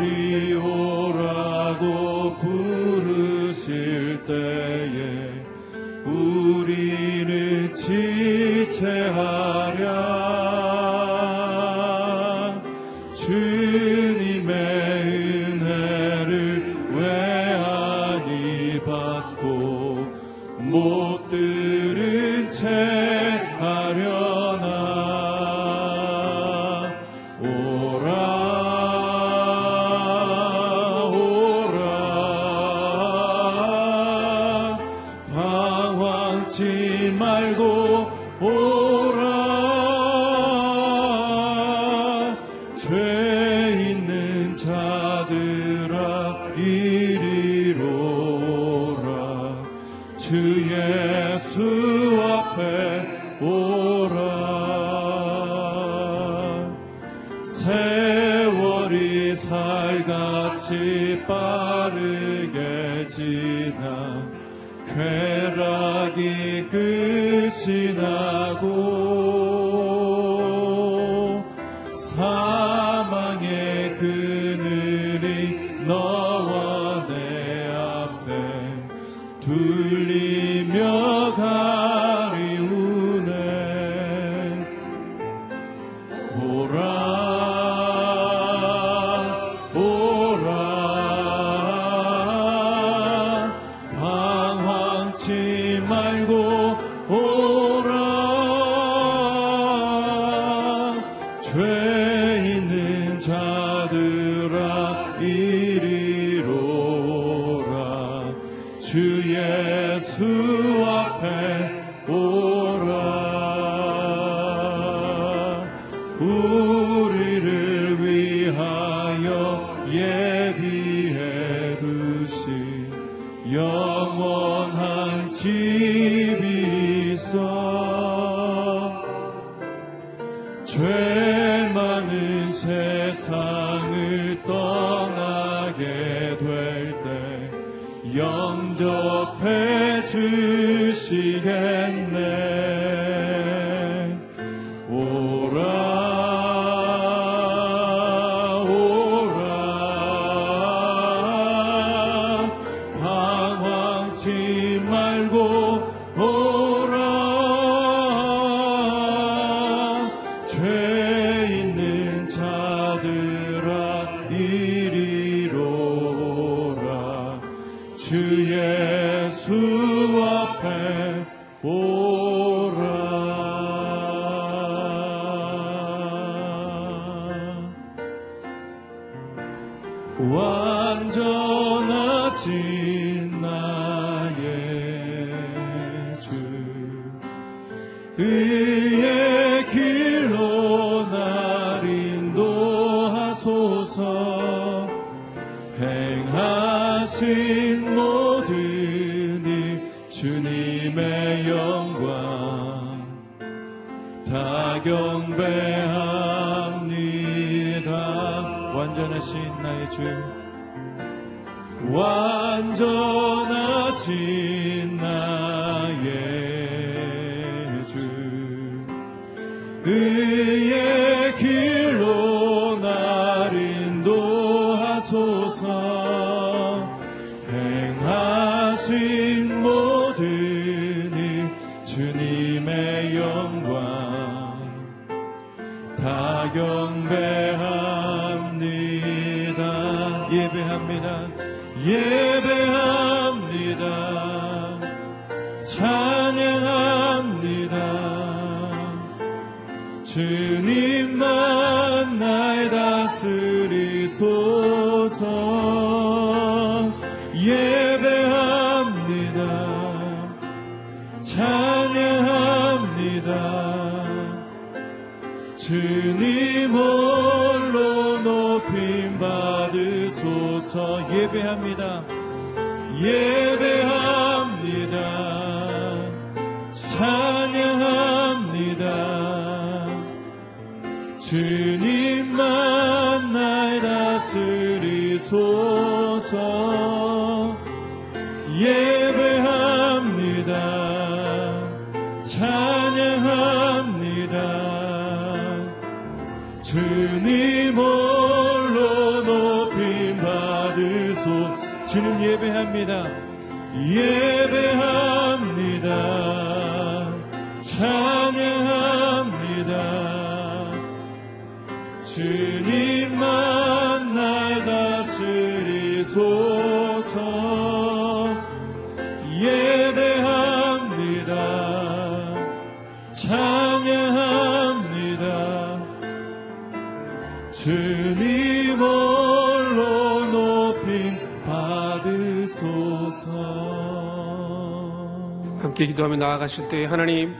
나리 오라고 부르실 때에 우리는 지체하 fully 过。 주님의 영광 다 경배합니다. 예배합니다. 예배 받으소서 예배합니다. 예배합니다. 찬양합니다. 주님만 날 다스리소서 예배합니다. 예배합니다. 찬양합니다. 주님 함께 기도하며 나아가실 때 하나님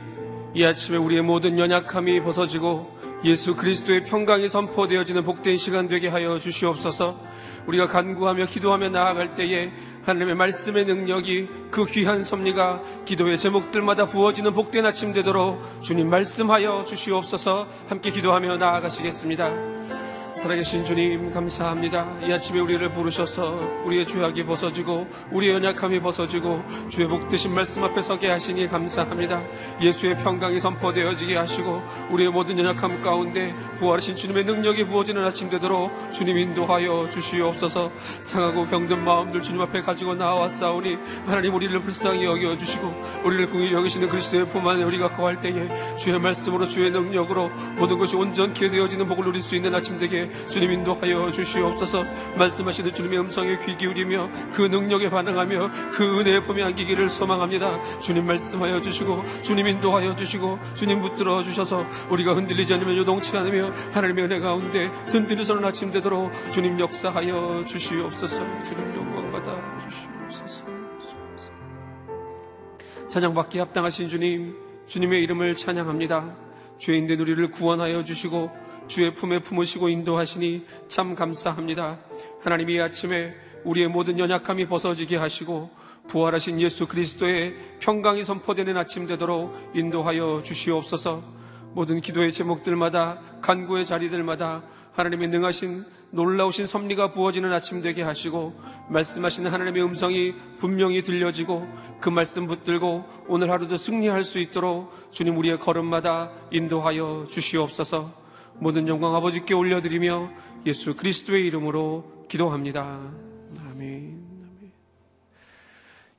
이 아침에 우리의 모든 연약함이 벗어지고 예수 그리스도의 평강이 선포되어지는 복된 시간 되게 하여 주시옵소서 우리가 간구하며 기도하며 나아갈 때에 하나님의 말씀의 능력이 그 귀한 섭리가 기도의 제목들마다 부어지는 복된 아침 되도록 주님 말씀하여 주시옵소서 함께 기도하며 나아가시겠습니다. 살아계신 주님 감사합니다. 이 아침에 우리를 부르셔서 우리의 죄악이 벗어지고 우리의 연약함이 벗어지고 주의 복되신 말씀 앞에 서게 하시니 감사합니다. 예수의 평강이 선포되어지게 하시고 우리의 모든 연약함 가운데 부활하신 주님의 능력이 부어지는 아침 되도록 주님 인도하여 주시옵소서 상하고 병든 마음들 주님 앞에 가지고 나와싸우니 하나님 우리를 불쌍히 여겨주시고 우리를 궁히 여기시는 그리스도의 품 안에 우리가 거할 때에 주의 말씀으로 주의 능력으로 모든 것이 온전케 되어지는 복을 누릴 수 있는 아침 되게 주님 인도하여 주시옵소서. 말씀하시는 주님의 음성에 귀 기울이며 그 능력에 반응하며 그 은혜의 품에 안기기를 소망합니다. 주님 말씀하여 주시고 주님 인도하여 주시고 주님 붙들어 주셔서 우리가 흔들리지 않으며 요동치 않으며 하나님의 은혜 가운데 든든히 서는 아침 되도록 주님 역사하여 주시옵소서. 주님 영광 받아 주시옵소서. 찬양받기 합당하신 주님 주님의 이름을 찬양합니다. 죄인된 우리를 구원하여 주시고 주의 품에 품으시고 인도하시니 참 감사합니다. 하나님 이 아침에 우리의 모든 연약함이 벗어지게 하시고 부활하신 예수 그리스도의 평강이 선포되는 아침 되도록 인도하여 주시옵소서 모든 기도의 제목들마다 간구의 자리들마다 하나님의 능하신 놀라우신 섭리가 부어지는 아침 되게 하시고 말씀하시는 하나님의 음성이 분명히 들려지고 그 말씀 붙들고 오늘 하루도 승리할 수 있도록 주님 우리의 걸음마다 인도하여 주시옵소서 모든 영광 아버지께 올려드리며 예수 그리스도의 이름으로 기도합니다. 아멘.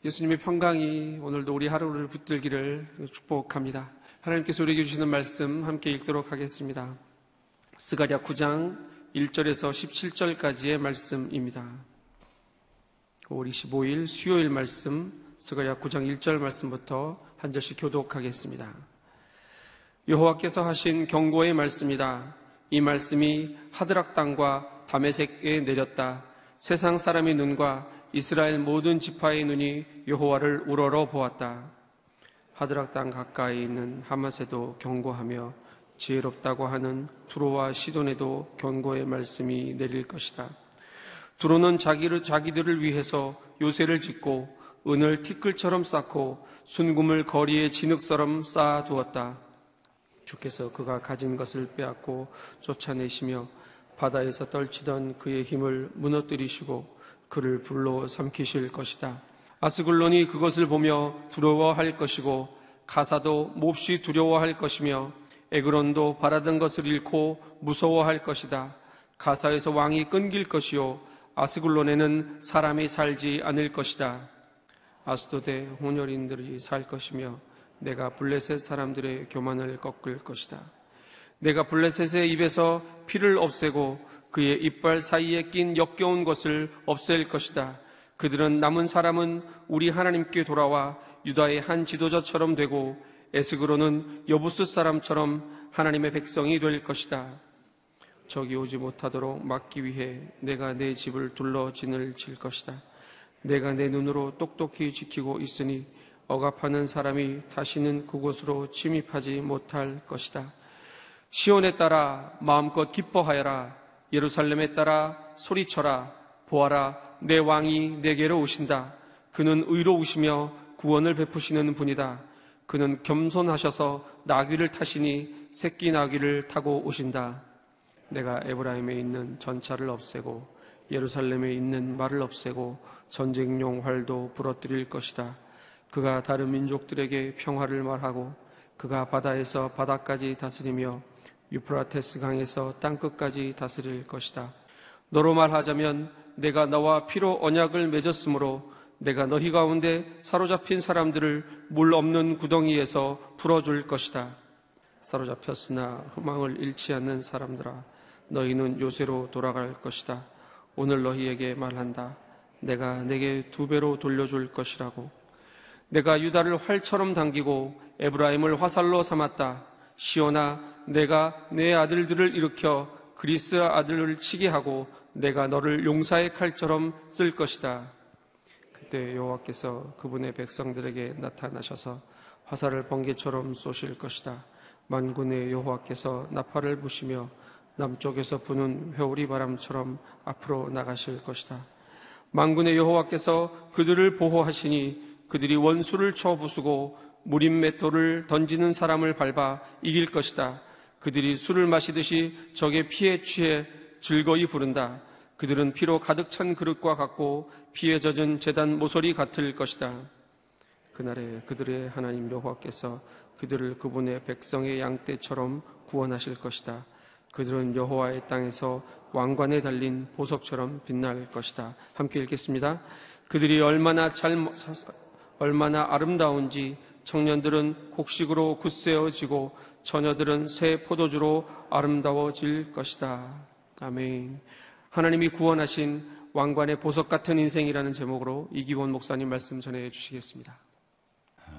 예수님의 평강이 오늘도 우리 하루를 붙들기를 축복합니다. 하나님께서 우리에게 주시는 말씀 함께 읽도록 하겠습니다. 스가랴 9장 1절에서 17절까지의 말씀입니다. 5월 25일 수요일 말씀 스가랴 9장 1절 말씀부터 한 절씩 교독하겠습니다. 여호와께서 하신 경고의 말씀이다. 이 말씀이 하드락 땅과 다메섹에 내렸다. 세상 사람의 눈과 이스라엘 모든 지파의 눈이 여호와를 우러러 보았다. 하드락 땅 가까이 있는 하마세도 경고하며 지혜롭다고 하는 두로와 시돈에도 경고의 말씀이 내릴 것이다. 두로는 자기를 자기들을 위해서 요새를 짓고 은을 티끌처럼 쌓고 순금을 거리에 진흙처럼 쌓아 두었다. 주께서 그가 가진 것을 빼앗고 쫓아내시며 바다에서 떨치던 그의 힘을 무너뜨리시고 그를 불로 삼키실 것이다. 아스글론이 그것을 보며 두려워할 것이고 가사도 몹시 두려워할 것이며 에그론도 바라던 것을 잃고 무서워할 것이다. 가사에서 왕이 끊길 것이요 아스글론에는 사람이 살지 않을 것이다. 아스도데 혼혈인들이 살 것이며 내가 블레셋 사람들의 교만을 꺾을 것이다. 내가 블레셋의 입에서 피를 없애고 그의 이빨 사이에 낀 역겨운 것을 없앨 것이다. 그들은 남은 사람은 우리 하나님께 돌아와 유다의 한 지도자처럼 되고 에스그로는 여부스 사람처럼 하나님의 백성이 될 것이다. 적이 오지 못하도록 막기 위해 내가 내 집을 둘러 진을 칠 것이다. 내가 내 눈으로 똑똑히 지키고 있으니 억압하는 사람이 다시는 그곳으로 침입하지 못할 것이다. 시온에 따라 마음껏 기뻐하여라. 예루살렘에 따라 소리쳐라. 보아라. 내 왕이 내게로 오신다. 그는 의로우시며 구원을 베푸시는 분이다. 그는 겸손하셔서 나귀를 타시니 새끼 나귀를 타고 오신다. 내가 에브라임에 있는 전차를 없애고 예루살렘에 있는 말을 없애고 전쟁용 활도 부러뜨릴 것이다. 그가 다른 민족들에게 평화를 말하고 그가 바다에서 바다까지 다스리며 유프라테스 강에서 땅끝까지 다스릴 것이다. 너로 말하자면 내가 너와 피로 언약을 맺었으므로 내가 너희 가운데 사로잡힌 사람들을 물 없는 구덩이에서 풀어줄 것이다. 사로잡혔으나 희망을 잃지 않는 사람들아 너희는 요새로 돌아갈 것이다. 오늘 너희에게 말한다. 내가 내게 두 배로 돌려줄 것이라고. 내가 유다를 활처럼 당기고 에브라임을 화살로 삼았다. 시오나 내가 내 아들들을 일으켜 그리스 아들을 치게 하고 내가 너를 용사의 칼처럼 쓸 것이다. 그때 여호와께서 그분의 백성들에게 나타나셔서 화살을 번개처럼 쏘실 것이다. 만군의 여호와께서 나팔을 부시며 남쪽에서 부는 회오리 바람처럼 앞으로 나가실 것이다. 만군의 여호와께서 그들을 보호하시니 그들이 원수를 쳐 부수고 무림 맷돌을 던지는 사람을 밟아 이길 것이다. 그들이 술을 마시듯이 적의 피에 취해 즐거이 부른다. 그들은 피로 가득 찬 그릇과 같고 피에 젖은 재단 모서리 같을 것이다. 그날에 그들의 하나님 여호와께서 그들을 그분의 백성의 양떼처럼 구원하실 것이다. 그들은 여호와의 땅에서 왕관에 달린 보석처럼 빛날 것이다. 함께 읽겠습니다. 그들이 얼마나 잘 얼마나 아름다운지 청년들은 곡식으로 굳세어지고 처녀들은 새 포도주로 아름다워질 것이다. 아멘. 하나님이 구원하신 왕관의 보석 같은 인생이라는 제목으로 이기원 목사님 말씀 전해 주시겠습니다.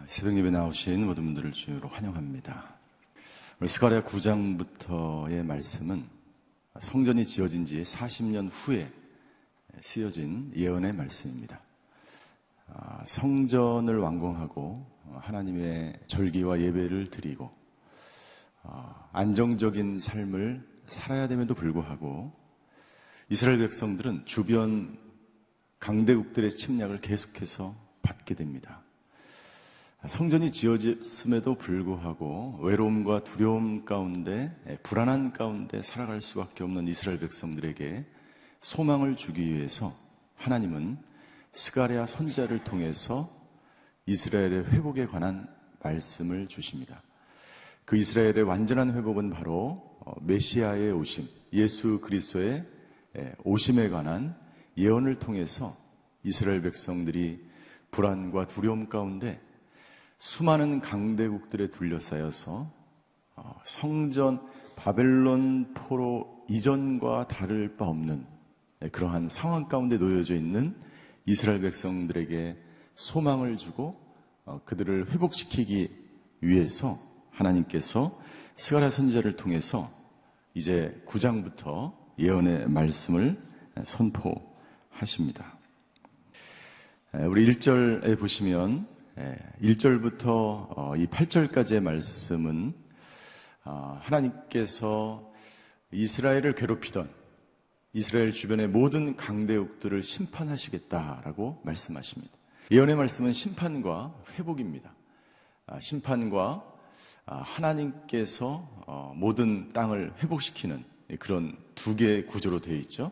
새벽 예배 나오신 모든 분들을 주로 환영합니다. 스가랴 9장부터의 말씀은 성전이 지어진 지 40년 후에 쓰여진 예언의 말씀입니다. 아, 성전을 완공하고 하나님의 절기와 예배를 드리고 아, 안정적인 삶을 살아야 됨에도 불구하고 이스라엘 백성들은 주변 강대국들의 침략을 계속해서 받게 됩니다. 성전이 지어졌음에도 불구하고 외로움과 두려움 가운데 불안한 가운데 살아갈 수밖에 없는 이스라엘 백성들에게 소망을 주기 위해서 하나님은 스가랴 선지자를 통해서 이스라엘의 회복에 관한 말씀을 주십니다. 그 이스라엘의 완전한 회복은 바로 어, 메시아의 오심, 예수 그리스도의 오심에 관한 예언을 통해서 이스라엘 백성들이 불안과 두려움 가운데 수많은 강대국들에 둘러싸여서 어, 성전 바벨론 포로 이전과 다를 바 없는 그러한 상황 가운데 놓여져 있는 이스라엘 백성들에게 소망을 주고 어, 그들을 회복시키기 위해서 하나님께서 스가랴 선지자를 통해서 이제 9장부터 예언의 말씀을 선포하십니다. 우리 1절에 보시면 1절부터 어, 이 8절까지의 말씀은 어, 하나님께서 이스라엘을 괴롭히던 이스라엘 주변의 모든 강대국들을 심판하시겠다라고 말씀하십니다. 예언의 말씀은 심판과 회복입니다. 아, 심판과 아, 하나님께서 어, 모든 땅을 회복시키는 그런 두 개의 구조로 되어 있죠.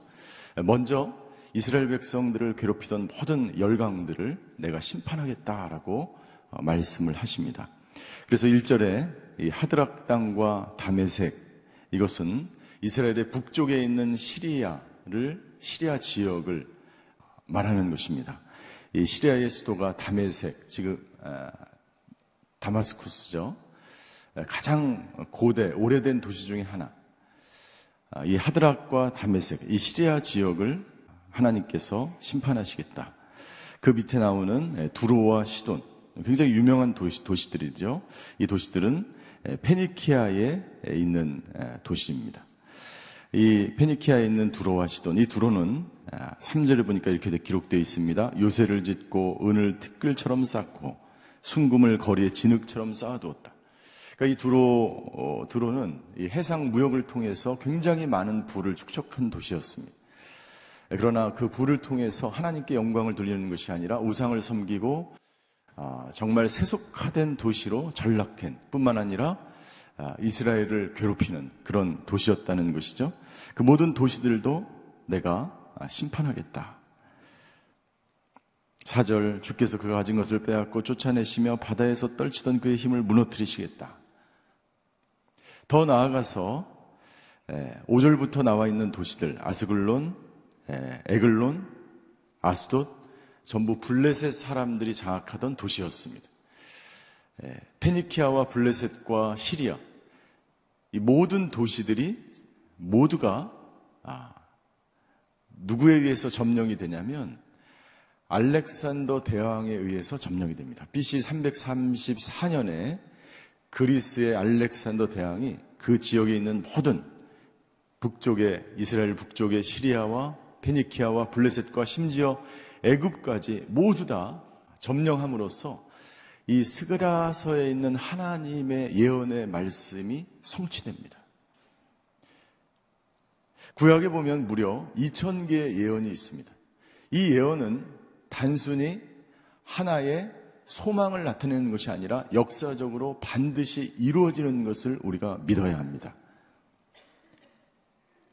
먼저 이스라엘 백성들을 괴롭히던 모든 열강들을 내가 심판하겠다라고 어, 말씀을 하십니다. 그래서 1절에 하드락 땅과 다메색 이것은 이스라엘의 북쪽에 있는 시리아를 시리아 지역을 말하는 것입니다. 이 시리아의 수도가 다메색 지금 아, 다마스쿠스죠. 가장 고대 오래된 도시 중의 하나. 아, 이 하드락과 다메색 이 시리아 지역을 하나님께서 심판하시겠다. 그 밑에 나오는 예, 두로와 시돈 굉장히 유명한 도시, 도시들이죠. 이 도시들은 예, 페니키아에 있는 예, 도시입니다. 이 페니키아에 있는 두로와 시돈 이 두로는 3절을 아, 보니까 이렇게 기록되어 있습니다. 요새를 짓고 은을 티끌처럼 쌓고 순금을 거리에 진흙처럼 쌓아두었다. 그러니까 이 두로 어, 두로는 이 해상 무역을 통해서 굉장히 많은 부를 축적한 도시였습니다. 그러나 그 부를 통해서 하나님께 영광을 돌리는 것이 아니라 우상을 섬기고 아, 정말 세속화된 도시로 전락한 뿐만 아니라 아, 이스라엘을 괴롭히는 그런 도시였다는 것이죠. 그 모든 도시들도 내가 아, 심판하겠다. 4절 주께서 그가 가진 것을 빼앗고 쫓아내시며 바다에서 떨치던 그의 힘을 무너뜨리시겠다. 더 나아가서 5절부터 나와 있는 도시들 아스글론, 에글론, 아스돗 전부 블레셋 사람들이 장악하던 도시였습니다. 페니키아와 블레셋과 시리아 이 모든 도시들이 모두가 아, 누구에 의해서 점령이 되냐면 알렉산더 대왕에 의해서 점령이 됩니다. BC 334년에 그리스의 알렉산더 대왕이 그 지역에 있는 모든 북쪽의 이스라엘 북쪽의 시리아와 페니키아와 블레셋과 심지어 애굽까지 모두 다 점령함으로써 이 스그라서에 있는 하나님의 예언의 말씀이 성취됩니다. 구약에 보면 무려 2000개의 예언이 있습니다. 이 예언은 단순히 하나의 소망을 나타내는 것이 아니라 역사적으로 반드시 이루어지는 것을 우리가 믿어야 합니다.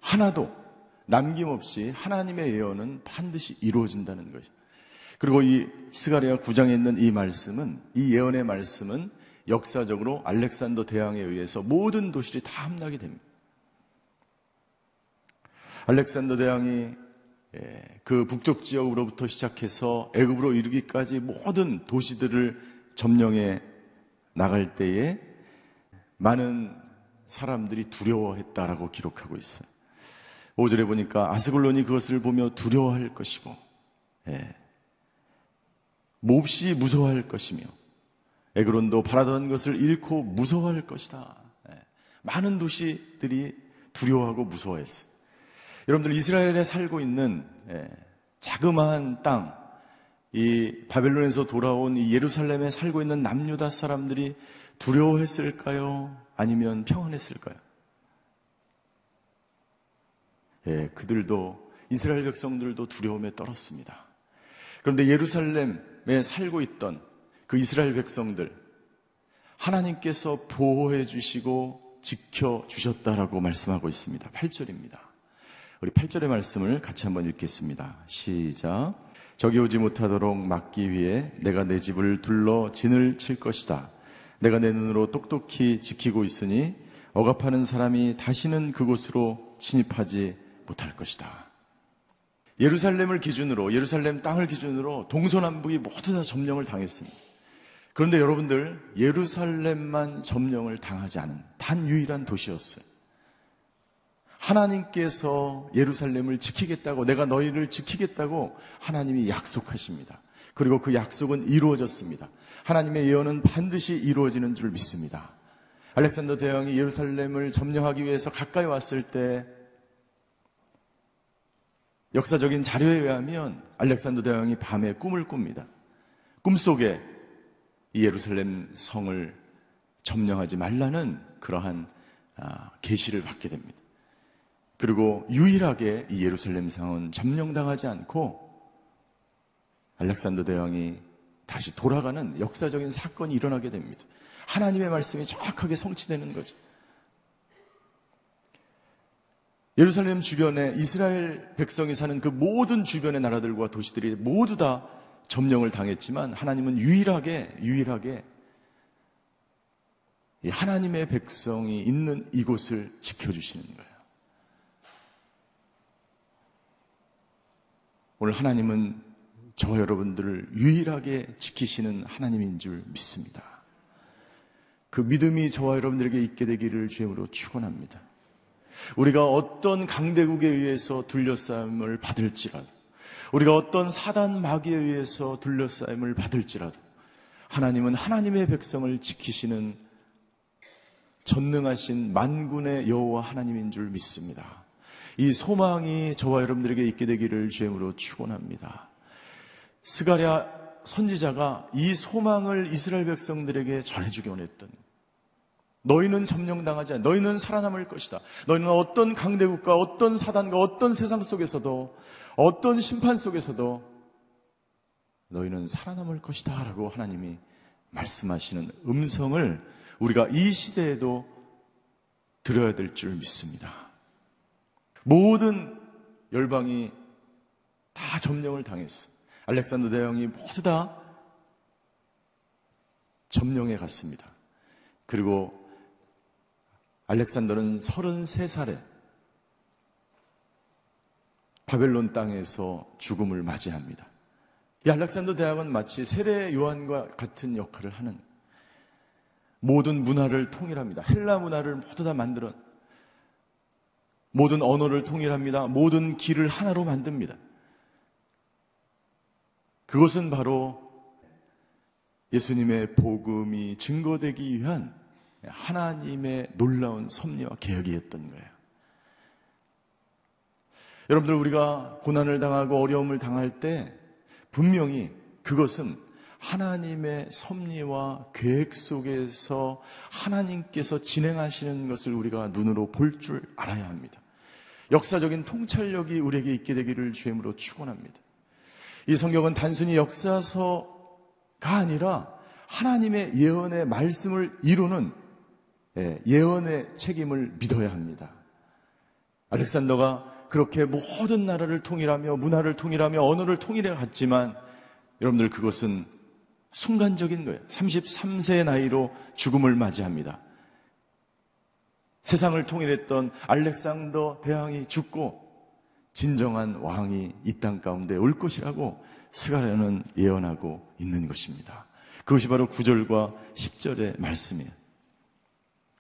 하나도 남김없이 하나님의 예언은 반드시 이루어진다는 것이. 그리고 이 스가리아 9장에 있는 이 말씀은 이 예언의 말씀은 역사적으로 알렉산더 대왕에 의해서 모든 도시들이 다 함락이 됩니다. 알렉산더 대왕이 예, 그 북쪽 지역으로부터 시작해서 애굽으로 이르기까지 모든 도시들을 점령해 나갈 때에 많은 사람들이 두려워했다라고 기록하고 있어요. 5절에 보니까 아스글론이 그것을 보며 두려워할 것이고 예, 몹시 무서워할 것이며 에그론도 바라던 것을 잃고 무서워할 것이다. 예, 많은 도시들이 두려워하고 무서워했어요. 여러분들 이스라엘에 살고 있는 예, 자그마한 땅, 이 바벨론에서 돌아온 이 예루살렘에 살고 있는 남유다 사람들이 두려워했을까요? 아니면 평안했을까요? 예, 그들도 이스라엘 백성들도 두려움에 떨었습니다. 그런데 예루살렘에 살고 있던 그 이스라엘 백성들 하나님께서 보호해 주시고 지켜 주셨다라고 말씀하고 있습니다. 8절입니다. 우리 8절의 말씀을 같이 한번 읽겠습니다. 시작. 적이 오지 못하도록 막기 위해 내가 내 집을 둘러 진을 칠 것이다. 내가 내 눈으로 똑똑히 지키고 있으니 억압하는 사람이 다시는 그곳으로 침입하지 못할 것이다. 예루살렘을 기준으로, 예루살렘 땅을 기준으로 동서남북이 모두 다 점령을 당했습니다. 그런데 여러분들, 예루살렘만 점령을 당하지 않은 단 유일한 도시였어요. 하나님께서 예루살렘을 지키겠다고 내가 너희를 지키겠다고 하나님이 약속하십니다. 그리고 그 약속은 이루어졌습니다. 하나님의 예언은 반드시 이루어지는 줄 믿습니다. 알렉산더 대왕이 예루살렘을 점령하기 위해서 가까이 왔을 때 역사적인 자료에 의하면 알렉산더 대왕이 밤에 꿈을 꿉니다. 꿈속에 이 예루살렘 성을 점령하지 말라는 그러한 아, 계시를 받게 됩니다. 그리고 유일하게 이 예루살렘 상은 점령당하지 않고 알렉산더 대왕이 다시 돌아가는 역사적인 사건이 일어나게 됩니다. 하나님의 말씀이 정확하게 성취되는 거죠. 예루살렘 주변에 이스라엘 백성이 사는 그 모든 주변의 나라들과 도시들이 모두 다 점령을 당했지만 하나님은 유일하게, 유일하게 하나님의 백성이 있는 이곳을 지켜주시는 거예요. 오늘 하나님은 저와 여러분들을 유일하게 지키시는 하나님인 줄 믿습니다. 그 믿음이 저와 여러분들에게 있게 되기를 주임으로 축원합니다. 우리가 어떤 강대국에 의해서 둘러싸임을 받을지라도 우리가 어떤 사단 마귀에 의해서 둘러싸임을 받을지라도 하나님은 하나님의 백성을 지키시는 전능하신 만군의 여호와 하나님인 줄 믿습니다. 이 소망이 저와 여러분들에게 있게 되기를 주임으로 축원합니다. 스가랴 선지자가 이 소망을 이스라엘 백성들에게 전해주기 원했던 너희는 점령당하지 않아. 너희는 살아남을 것이다. 너희는 어떤 강대국과 어떤 사단과 어떤 세상 속에서도 어떤 심판 속에서도 너희는 살아남을 것이다. 라고 하나님이 말씀하시는 음성을 우리가 이 시대에도 들어야 될 줄 믿습니다. 모든 열방이 다 점령을 당했어. 알렉산더 대왕이 모두 다 점령해 갔습니다. 그리고 알렉산더는 33살에 바벨론 땅에서 죽음을 맞이합니다. 이 알렉산더 대왕은 마치 세례 요한과 같은 역할을 하는 모든 문화를 통일합니다. 헬라 문화를 모두 다 만들어 모든 언어를 통일합니다. 모든 길을 하나로 만듭니다. 그것은 바로 예수님의 복음이 증거되기 위한 하나님의 놀라운 섭리와 계획이었던 거예요. 여러분들 우리가 고난을 당하고 어려움을 당할 때 분명히 그것은 하나님의 섭리와 계획 속에서 하나님께서 진행하시는 것을 우리가 눈으로 볼 줄 알아야 합니다. 역사적인 통찰력이 우리에게 있게 되기를 주임으로 축원합니다. 이 성경은 단순히 역사서가 아니라 하나님의 예언의 말씀을 이루는 예, 예언의 책임을 믿어야 합니다. 알렉산더가 그렇게 모든 나라를 통일하며 문화를 통일하며 언어를 통일해 갔지만 여러분들 그것은 순간적인 거예요. 33세의 나이로 죽음을 맞이합니다. 세상을 통일했던 알렉산더 대왕이 죽고 진정한 왕이 이 땅 가운데 올 것이라고 스가랴는 예언하고 있는 것입니다. 그것이 바로 9절과 10절의 말씀이에요.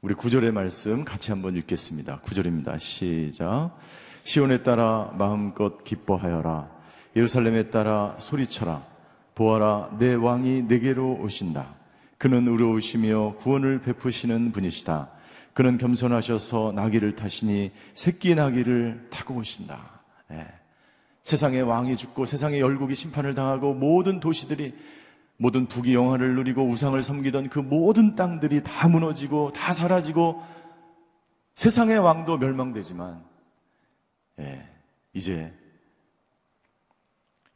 우리 9절의 말씀 같이 한번 읽겠습니다. 9절입니다. 시작. 시온에 따라 마음껏 기뻐하여라. 예루살렘에 따라 소리쳐라. 보아라, 내 왕이 내게로 오신다. 그는 의로우시며 구원을 베푸시는 분이시다. 그는 겸손하셔서 나귀를 타시니 새끼 나귀를 타고 오신다. 예. 세상의 왕이 죽고 세상의 열국이 심판을 당하고 모든 도시들이 모든 부귀 영화를 누리고 우상을 섬기던 그 모든 땅들이 다 무너지고 다 사라지고 세상의 왕도 멸망되지만 예, 이제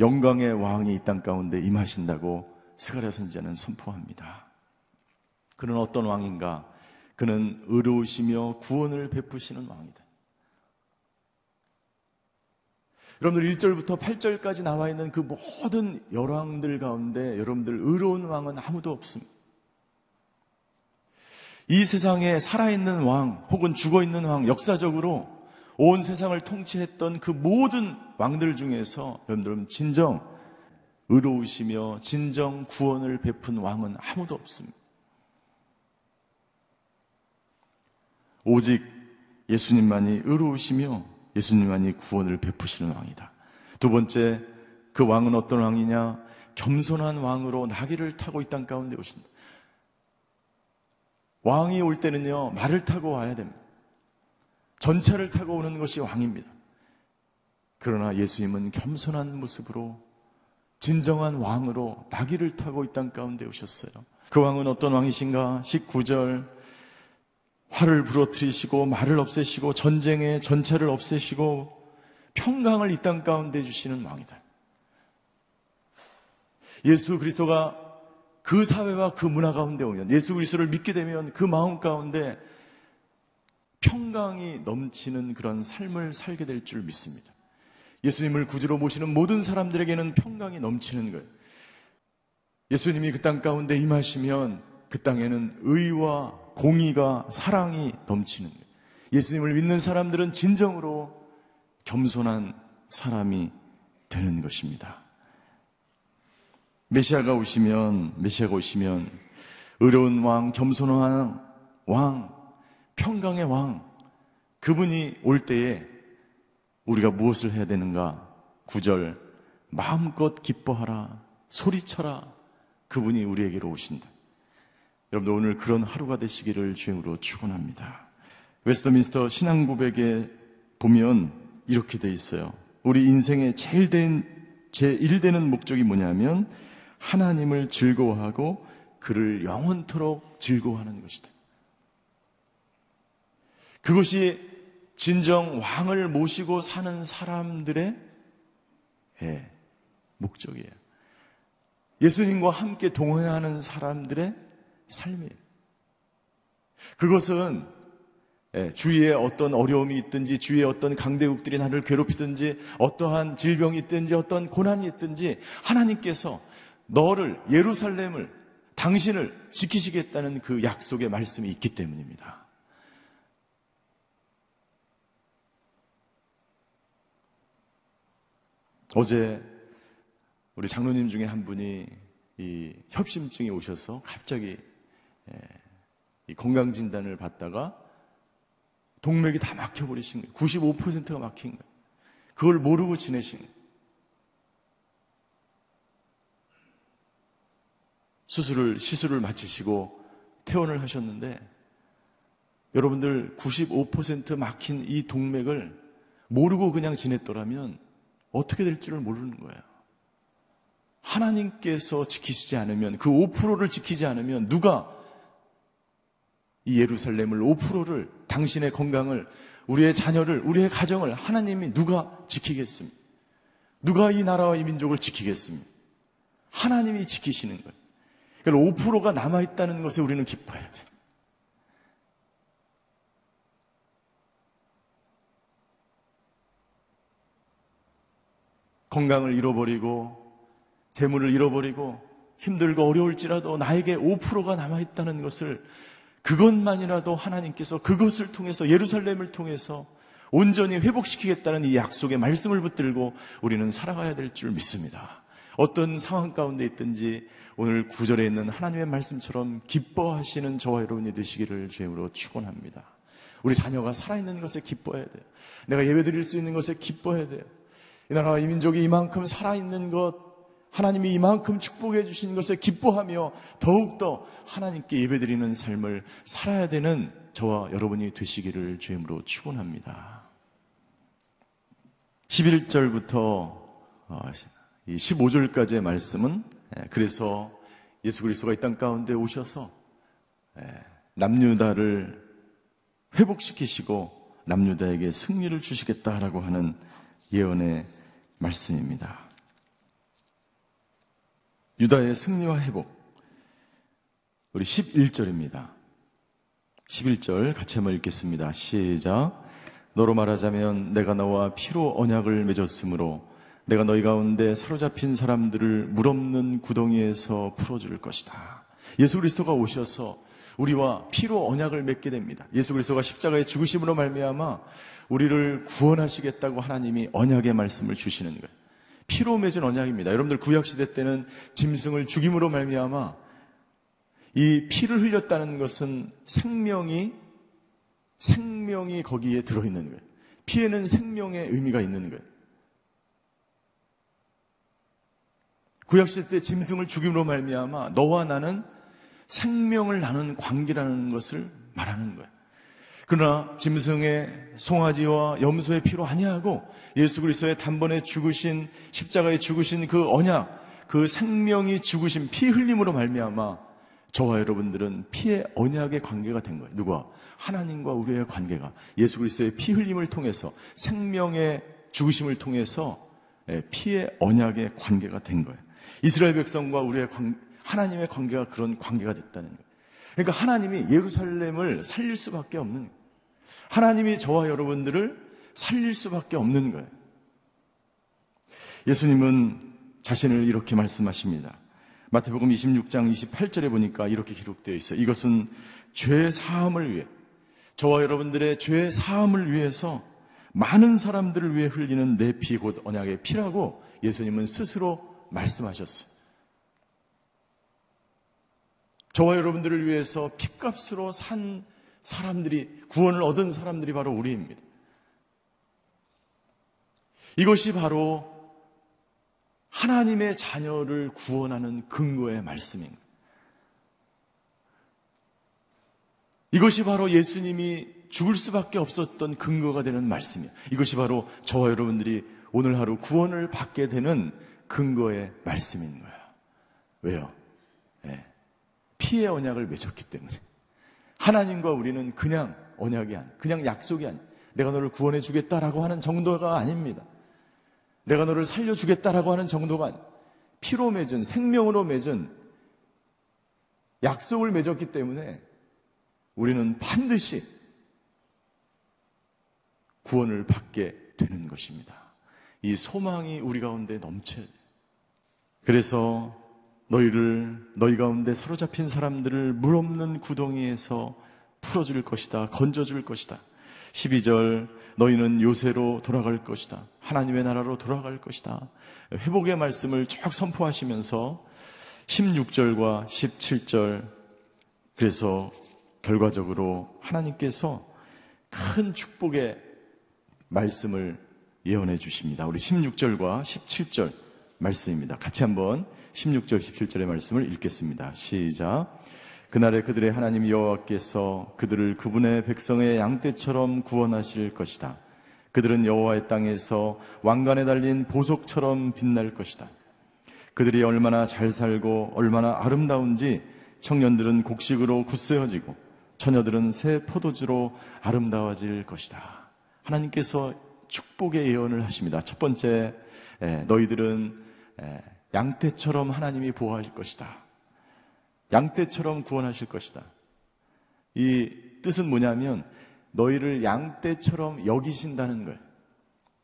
영광의 왕이 이 땅 가운데 임하신다고 스가랴 선지자는 선포합니다. 그는 어떤 왕인가? 그는 의로우시며 구원을 베푸시는 왕이다. 여러분들 1절부터 8절까지 나와 있는 그 모든 열왕들 가운데 여러분들 의로운 왕은 아무도 없습니다. 이 세상에 살아있는 왕 혹은 죽어있는 왕 역사적으로 온 세상을 통치했던 그 모든 왕들 중에서 여러분들 진정 의로우시며 진정 구원을 베푼 왕은 아무도 없습니다. 오직 예수님만이 의로우시며 예수님만이 구원을 베푸시는 왕이다. 두 번째, 그 왕은 어떤 왕이냐? 겸손한 왕으로 나귀를 타고 이 땅 가운데 오신다. 왕이 올 때는요, 말을 타고 와야 됩니다. 전차를 타고 오는 것이 왕입니다. 그러나 예수님은 겸손한 모습으로 진정한 왕으로 나귀를 타고 이 땅 가운데 오셨어요. 그 왕은 어떤 왕이신가? 19절 화를 부러뜨리시고 말을 없애시고 전쟁의 전차를 없애시고 평강을 이 땅 가운데 주시는 왕이다. 예수 그리스도가 그 사회와 그 문화 가운데 오면 예수 그리스도를 믿게 되면 그 마음 가운데 평강이 넘치는 그런 삶을 살게 될 줄 믿습니다. 예수님을 구주로 모시는 모든 사람들에게는 평강이 넘치는 거예요. 예수님이 그 땅 가운데 임하시면 그 땅에는 의와 공의가 사랑이 넘치는. 예수님을 믿는 사람들은 진정으로 겸손한 사람이 되는 것입니다. 메시아가 오시면 메시아가 오시면 의로운 왕, 겸손한 왕, 평강의 왕 그분이 올 때에 우리가 무엇을 해야 되는가? 9절 마음껏 기뻐하라, 소리쳐라. 그분이 우리에게로 오신다. 여러분들 오늘 그런 하루가 되시기를 주임으로 축원합니다. 웨스터민스터 신앙 고백에 보면 이렇게 돼 있어요. 우리 인생의 제일 된, 제일 되는 목적이 뭐냐면 하나님을 즐거워하고 그를 영원토록 즐거워하는 것이다. 그것이 진정 왕을 모시고 사는 사람들의 예, 목적이에요. 예수님과 함께 동행하는 사람들의 삶이에요. 그것은 예, 주위에 어떤 어려움이 있든지 주위에 어떤 강대국들이 나를 괴롭히든지 어떠한 질병이 있든지 어떤 고난이 있든지 하나님께서 너를 예루살렘을 당신을 지키시겠다는 그 약속의 말씀이 있기 때문입니다. 어제 우리 장로님 중에 한 분이 이 협심증이 오셔서 갑자기 이 건강 진단을 받다가 동맥이 다 막혀버리신 거예요. 95%가 막힌 거예요. 그걸 모르고 지내신. 수술을, 시술을 마치시고 퇴원을 하셨는데 여러분들 95% 막힌 이 동맥을 모르고 그냥 지냈더라면 어떻게 될 줄을 모르는 거예요. 하나님께서 지키시지 않으면 그 5%를 지키지 않으면 누가 이 예루살렘을 5%를 당신의 건강을 우리의 자녀를 우리의 가정을 하나님이 누가 지키겠습니까? 누가 이 나라와 이 민족을 지키겠습니까? 하나님이 지키시는 거예요. 그러니까 5%가 남아 있다는 것에 우리는 기뻐해야 돼요. 건강을 잃어버리고 재물을 잃어버리고 힘들고 어려울지라도 나에게 5%가 남아 있다는 것을 그것만이라도 하나님께서 그것을 통해서 예루살렘을 통해서 온전히 회복시키겠다는 이 약속의 말씀을 붙들고 우리는 살아가야 될 줄 믿습니다. 어떤 상황 가운데 있든지 오늘 구절에 있는 하나님의 말씀처럼 기뻐하시는 저와 여러분이 되시기를 주임으로 축원합니다. 우리 자녀가 살아있는 것에 기뻐해야 돼요. 내가 예배드릴 수 있는 것에 기뻐해야 돼요. 이 나라와 이 민족이 이만큼 살아있는 것, 하나님이 이만큼 축복해 주신 것에 기뻐하며 더욱더 하나님께 예배드리는 삶을 살아야 되는 저와 여러분이 되시기를 주임으로 축원합니다. 11절부터 15절까지의 말씀은 예, 그래서 예수 그리스도가 이 땅 가운데 오셔서 예, 남유다를 회복시키시고 남유다에게 승리를 주시겠다라고 하는 예언의 말씀입니다. 유다의 승리와 회복. 우리 11절입니다. 11절 같이 한번 읽겠습니다. 시작. 너로 말하자면 내가 너와 피로 언약을 맺었으므로 내가 너희 가운데 사로잡힌 사람들을 물없는 구덩이에서 풀어줄 것이다. 예수 그리스도가 오셔서 우리와 피로 언약을 맺게 됩니다. 예수 그리스도가 십자가의 죽으심으로 말미암아 우리를 구원하시겠다고 하나님이 언약의 말씀을 주시는 거예요. 피로 맺은 언약입니다. 여러분들 구약 시대 때는 짐승을 죽임으로 말미암아 이 피를 흘렸다는 것은 생명이 생명이 거기에 들어 있는 거예요. 피에는 생명의 의미가 있는 거예요. 구약 시대 때 짐승을 죽임으로 말미암아 너와 나는 생명을 나눈 관계라는 것을 말하는 거예요. 그러나 짐승의 송아지와 염소의 피로 아니하고 예수 그리스도의 단번에 죽으신 십자가에 죽으신 그 언약, 그 생명이 죽으신 피 흘림으로 말미암아 저와 여러분들은 피의 언약의 관계가 된 거예요. 누가? 하나님과 우리의 관계가 예수 그리스도의 피 흘림을 통해서 생명의 죽으심을 통해서 예, 피의 언약의 관계가 된 거예요. 이스라엘 백성과 우리의 관, 하나님의 관계가 그런 관계가 됐다는 거예요. 그러니까 하나님이 예루살렘을 살릴 수밖에 없는 거예요. 하나님이 저와 여러분들을 살릴 수밖에 없는 거예요. 예수님은 자신을 이렇게 말씀하십니다. 마태복음 26장 28절에 보니까 이렇게 기록되어 있어요. 이것은 죄 사함을 위해 저와 여러분들의 죄 사함을 위해서 많은 사람들을 위해 흘리는 내 피 곧 언약의 피라고 예수님은 스스로 말씀하셨어요. 저와 여러분들을 위해서 피값으로 산 사람들이, 구원을 얻은 사람들이 바로 우리입니다. 이것이 바로 하나님의 자녀를 구원하는 근거의 말씀입니다. 이것이 바로 예수님이 죽을 수밖에 없었던 근거가 되는 말씀이에요. 이것이 바로 저와 여러분들이 오늘 하루 구원을 받게 되는 근거의 말씀인 거예요. 왜요? 네. 피의 언약을 맺었기 때문에. 하나님과 우리는 그냥 언약이 아니, 그냥 약속이 아니. 내가 너를 구원해 주겠다라고 하는 정도가 아닙니다. 내가 너를 살려 주겠다라고 하는 정도가 아니. 피로 맺은, 생명으로 맺은 약속을 맺었기 때문에 우리는 반드시 구원을 받게 되는 것입니다. 이 소망이 우리 가운데 넘쳐야 돼. 그래서 너희를 너희 가운데 사로잡힌 사람들을 물 없는 구덩이에서 풀어줄 것이다. 건져줄 것이다. 12절 너희는 요새로 돌아갈 것이다. 하나님의 나라로 돌아갈 것이다. 회복의 말씀을 쭉 선포하시면서 16절과 17절 그래서 결과적으로 하나님께서 큰 축복의 말씀을 예언해 주십니다. 우리 16절과 17절 말씀입니다. 같이 한번 16절, 17절의 말씀을 읽겠습니다. 시작. 그날에 그들의 하나님 여호와께서 그들을 그분의 백성의 양떼처럼 구원하실 것이다. 그들은 여호와의 땅에서 왕관에 달린 보석처럼 빛날 것이다. 그들이 얼마나 잘 살고 얼마나 아름다운지 청년들은 곡식으로 굳세어지고 처녀들은 새 포도주로 아름다워질 것이다. 하나님께서 축복의 예언을 하십니다. 첫 번째, 너희들은 양떼처럼 하나님이 보호하실 것이다. 양떼처럼 구원하실 것이다. 이 뜻은 뭐냐면 너희를 양떼처럼 여기신다는 거예요.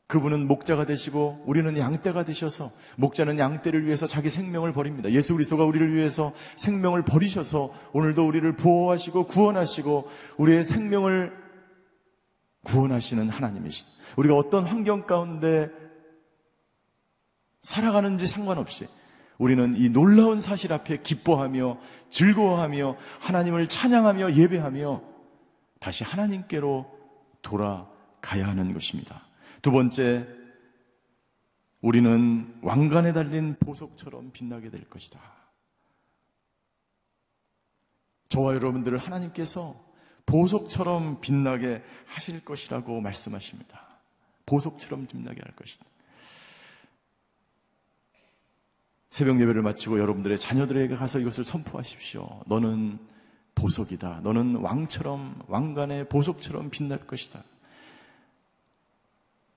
그분은 목자가 되시고 우리는 양떼가 되셔서 목자는 양떼를 위해서 자기 생명을 버립니다. 예수 그리스도가 우리를 위해서 생명을 버리셔서 오늘도 우리를 보호하시고 구원하시고 우리의 생명을 구원하시는 하나님이신. 우리가 어떤 환경 가운데 살아가는지 상관없이 우리는 이 놀라운 사실 앞에 기뻐하며 즐거워하며 하나님을 찬양하며 예배하며 다시 하나님께로 돌아가야 하는 것입니다. 두 번째, 우리는 왕관에 달린 보석처럼 빛나게 될 것이다. 저와 여러분들을 하나님께서 보석처럼 빛나게 하실 것이라고 말씀하십니다. 보석처럼 빛나게 할 것이다. 새벽 예배를 마치고 여러분들의 자녀들에게 가서 이것을 선포하십시오. 너는 보석이다. 너는 왕처럼, 왕관의 보석처럼 빛날 것이다.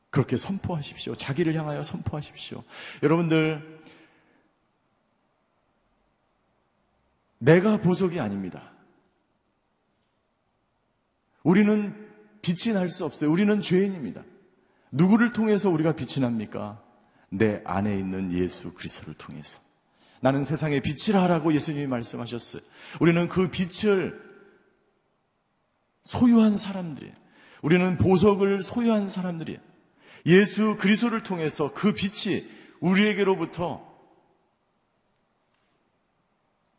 그렇게 선포하십시오. 자기를 향하여 선포하십시오. 여러분들, 내가 보석이 아닙니다. 우리는 빛이 날 수 없어요. 우리는 죄인입니다. 누구를 통해서 우리가 빛이 납니까? 내 안에 있는 예수 그리스도를 통해서. 나는 세상의 빛이라라고 예수님이 말씀하셨어요. 우리는 그 빛을 소유한 사람들이에요. 우리는 보석을 소유한 사람들이에요. 예수 그리스도를 통해서 그 빛이 우리에게로부터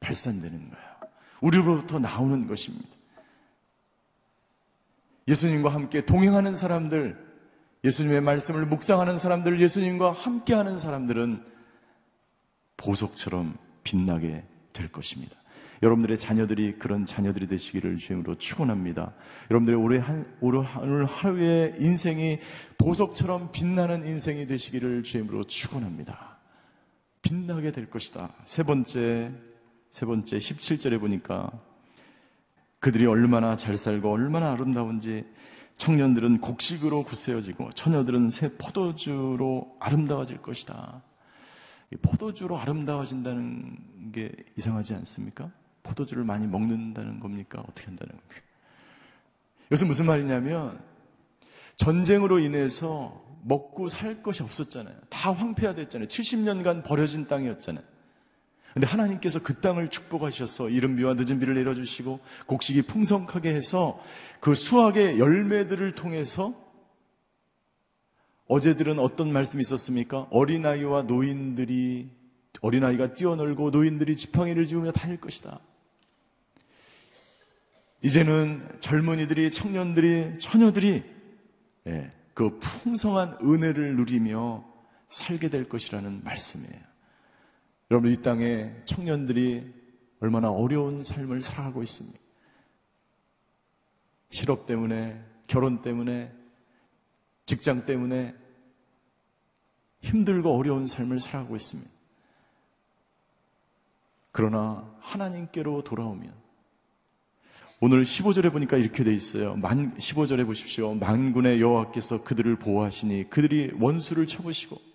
발산되는 거예요. 우리로부터 나오는 것입니다. 예수님과 함께 동행하는 사람들, 예수님의 말씀을 묵상하는 사람들, 예수님과 함께하는 사람들은 보석처럼 빛나게 될 것입니다. 여러분들의 자녀들이 그런 자녀들이 되시기를 주임으로 축원합니다. 여러분들의 올해 한, 오늘 하루의 인생이 보석처럼 빛나는 인생이 되시기를 주임으로 축원합니다. 빛나게 될 것이다. 세 번째, 세 번째 17절에 보니까 그들이 얼마나 잘 살고 얼마나 아름다운지 청년들은 곡식으로 굳세어지고 처녀들은 새 포도주로 아름다워질 것이다. 포도주로 아름다워진다는 게 이상하지 않습니까? 포도주를 많이 먹는다는 겁니까? 어떻게 한다는 겁니까? 이것은 무슨 말이냐면 전쟁으로 인해서 먹고 살 것이 없었잖아요. 다 황폐화됐잖아요. 70년간 버려진 땅이었잖아요. 근데 하나님께서 그 땅을 축복하셔서 이른 비와 늦은 비를 내려주시고 곡식이 풍성하게 해서 그 수확의 열매들을 통해서 어제들은 어떤 말씀이 있었습니까? 어린아이와 노인들이 어린아이가 뛰어놀고 노인들이 지팡이를 지우며 다닐 것이다. 이제는 젊은이들이 청년들이 처녀들이 예, 그 풍성한 은혜를 누리며 살게 될 것이라는 말씀이에요. 여러분 이 땅에 청년들이 얼마나 어려운 삶을 살아가고 있습니까? 실업 때문에, 결혼 때문에, 직장 때문에 힘들고 어려운 삶을 살아가고 있습니다. 그러나 하나님께로 돌아오면 오늘 15절에 보니까 이렇게 돼 있어요. 만 15절에 보십시오. 만군의 여호와께서 그들을 보호하시니 그들이 원수를 쳐보시고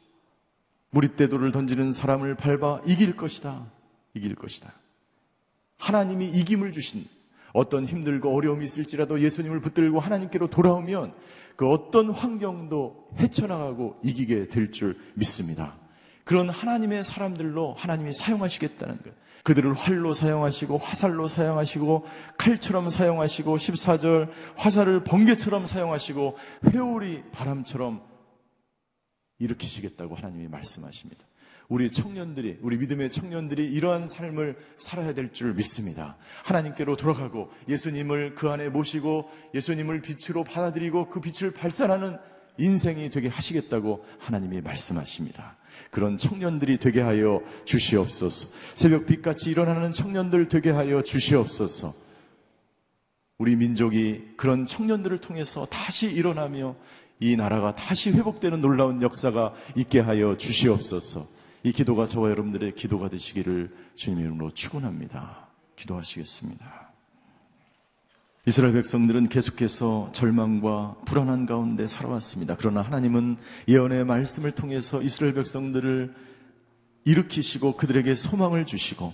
무리떼돌을 던지는 사람을 밟아 이길 것이다. 이길 것이다. 하나님이 이김을 주신 어떤 힘들고 어려움이 있을지라도 예수님을 붙들고 하나님께로 돌아오면 그 어떤 환경도 헤쳐나가고 이기게 될 줄 믿습니다. 그런 하나님의 사람들로 하나님이 사용하시겠다는 것. 그들을 활로 사용하시고 화살로 사용하시고 칼처럼 사용하시고 14절 화살을 번개처럼 사용하시고 회오리 바람처럼 일으키시겠다고 하나님이 말씀하십니다. 우리 청년들이, 우리 믿음의 청년들이 이러한 삶을 살아야 될 줄 믿습니다. 하나님께로 돌아가고 예수님을 그 안에 모시고 예수님을 빛으로 받아들이고 그 빛을 발산하는 인생이 되게 하시겠다고 하나님이 말씀하십니다. 그런 청년들이 되게 하여 주시옵소서. 새벽 빛같이 일어나는 청년들 되게 하여 주시옵소서. 우리 민족이 그런 청년들을 통해서 다시 일어나며 이 나라가 다시 회복되는 놀라운 역사가 있게 하여 주시옵소서. 이 기도가 저와 여러분들의 기도가 되시기를 주님의 이름으로 축원합니다. 기도하시겠습니다. 이스라엘 백성들은 계속해서 절망과 불안한 가운데 살아왔습니다. 그러나 하나님은 예언의 말씀을 통해서 이스라엘 백성들을 일으키시고 그들에게 소망을 주시고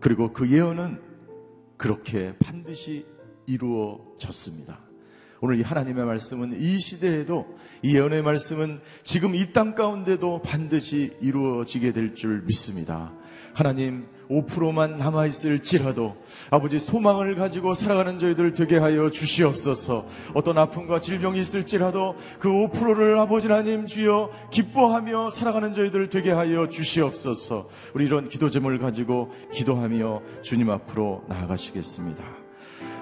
그리고 그 예언은 그렇게 반드시 이루어졌습니다. 오늘 이 하나님의 말씀은 이 시대에도 이 예언의 말씀은 지금 이 땅 가운데도 반드시 이루어지게 될 줄 믿습니다. 하나님 5%만 남아있을지라도 아버지 소망을 가지고 살아가는 저희들 되게 하여 주시옵소서 어떤 아픔과 질병이 있을지라도 그 5%를 아버지 하나님 주여 기뻐하며 살아가는 저희들 되게 하여 주시옵소서 우리 이런 기도 제목을 가지고 기도하며 주님 앞으로 나아가시겠습니다.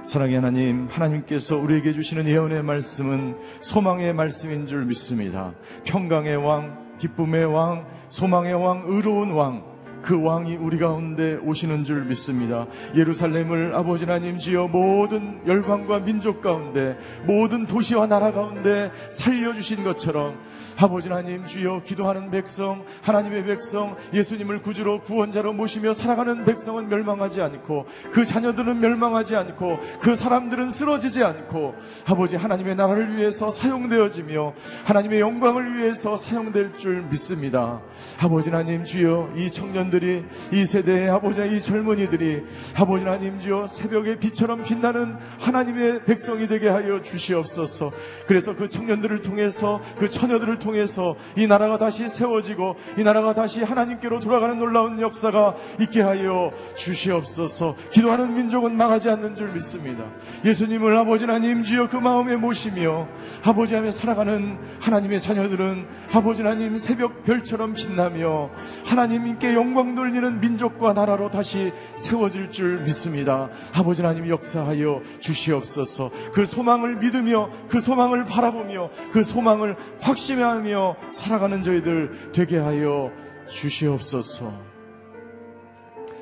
사랑의 하나님, 하나님께서 우리에게 주시는 예언의 말씀은 소망의 말씀인 줄 믿습니다. 평강의 왕, 기쁨의 왕, 소망의 왕, 의로운 왕, 그 왕이 우리 가운데 오시는 줄 믿습니다. 예루살렘을 아버지 하나님 지어 모든 열방과 민족 가운데 모든 도시와 나라 가운데 살려주신 것처럼 아버지 하나님 주여 기도하는 백성 하나님의 백성 예수님을 구주로 구원자로 모시며 살아가는 백성은 멸망하지 않고 그 자녀들은 멸망하지 않고 그 사람들은 쓰러지지 않고 아버지 하나님의 나라를 위해서 사용되어지며 하나님의 영광을 위해서 사용될 줄 믿습니다. 아버지 하나님 주여 이 청년들 이 이 세대의 아버지 이 젊은이들이 아버지 하나님 주여 새벽의 빛처럼 빛나는 하나님의 백성이 되게 하여 주시옵소서. 그래서 그 청년들을 통해서 그 처녀들을 통해서 이 나라가 다시 세워지고 이 나라가 다시 하나님께로 돌아가는 놀라운 역사가 있게 하여 주시옵소서. 기도하는 민족은 망하지 않는 줄 믿습니다. 예수님을 아버지 하나님 주여 그 마음에 모시며 아버지 하며 살아가는 하나님의 자녀들은 아버지 하나님 새벽 별처럼 빛나며 하나님께 영광 돌리는 민족과 나라로 다시 세워질 줄 믿습니다. 아버지 하나님 역사하여 주시옵소서. 그 소망을 믿으며 그 소망을 바라보며 그 소망을 확신하며 살아가는 저희들 되게 하여 주시옵소서.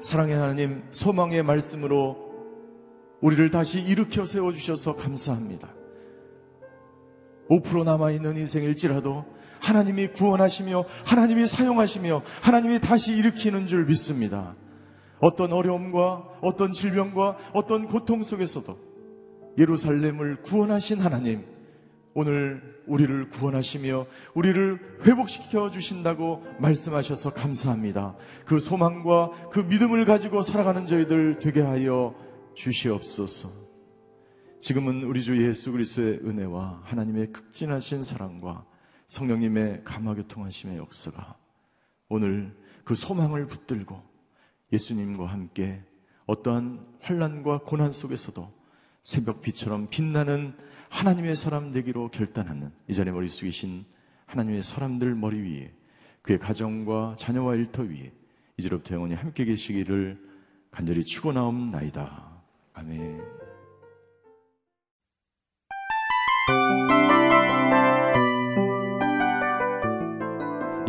사랑의 하나님, 소망의 말씀으로 우리를 다시 일으켜 세워주셔서 감사합니다. 5% 남아있는 인생일지라도 하나님이 구원하시며 하나님이 사용하시며 하나님이 다시 일으키는 줄 믿습니다. 어떤 어려움과 어떤 질병과 어떤 고통 속에서도 예루살렘을 구원하신 하나님, 오늘 우리를 구원하시며 우리를 회복시켜 주신다고 말씀하셔서 감사합니다. 그 소망과 그 믿음을 가지고 살아가는 저희들 되게 하여 주시옵소서. 지금은 우리 주 예수 그리스도의 은혜와 하나님의 극진하신 사랑과 성령님의 감화교통하심의 역사가 오늘 그 소망을 붙들고 예수님과 함께 어떠한 환란과 고난 속에서도 새벽 빛처럼 빛나는 하나님의 사람 되기로 결단하는 이 자리에 머리 숙이신 하나님의 사람들 머리 위에 그의 가정과 자녀와 일터 위에 이제로부터 영원히 함께 계시기를 간절히 축원하옵나이다. 아멘.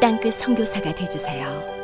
땅끝 선교사가 되주세요.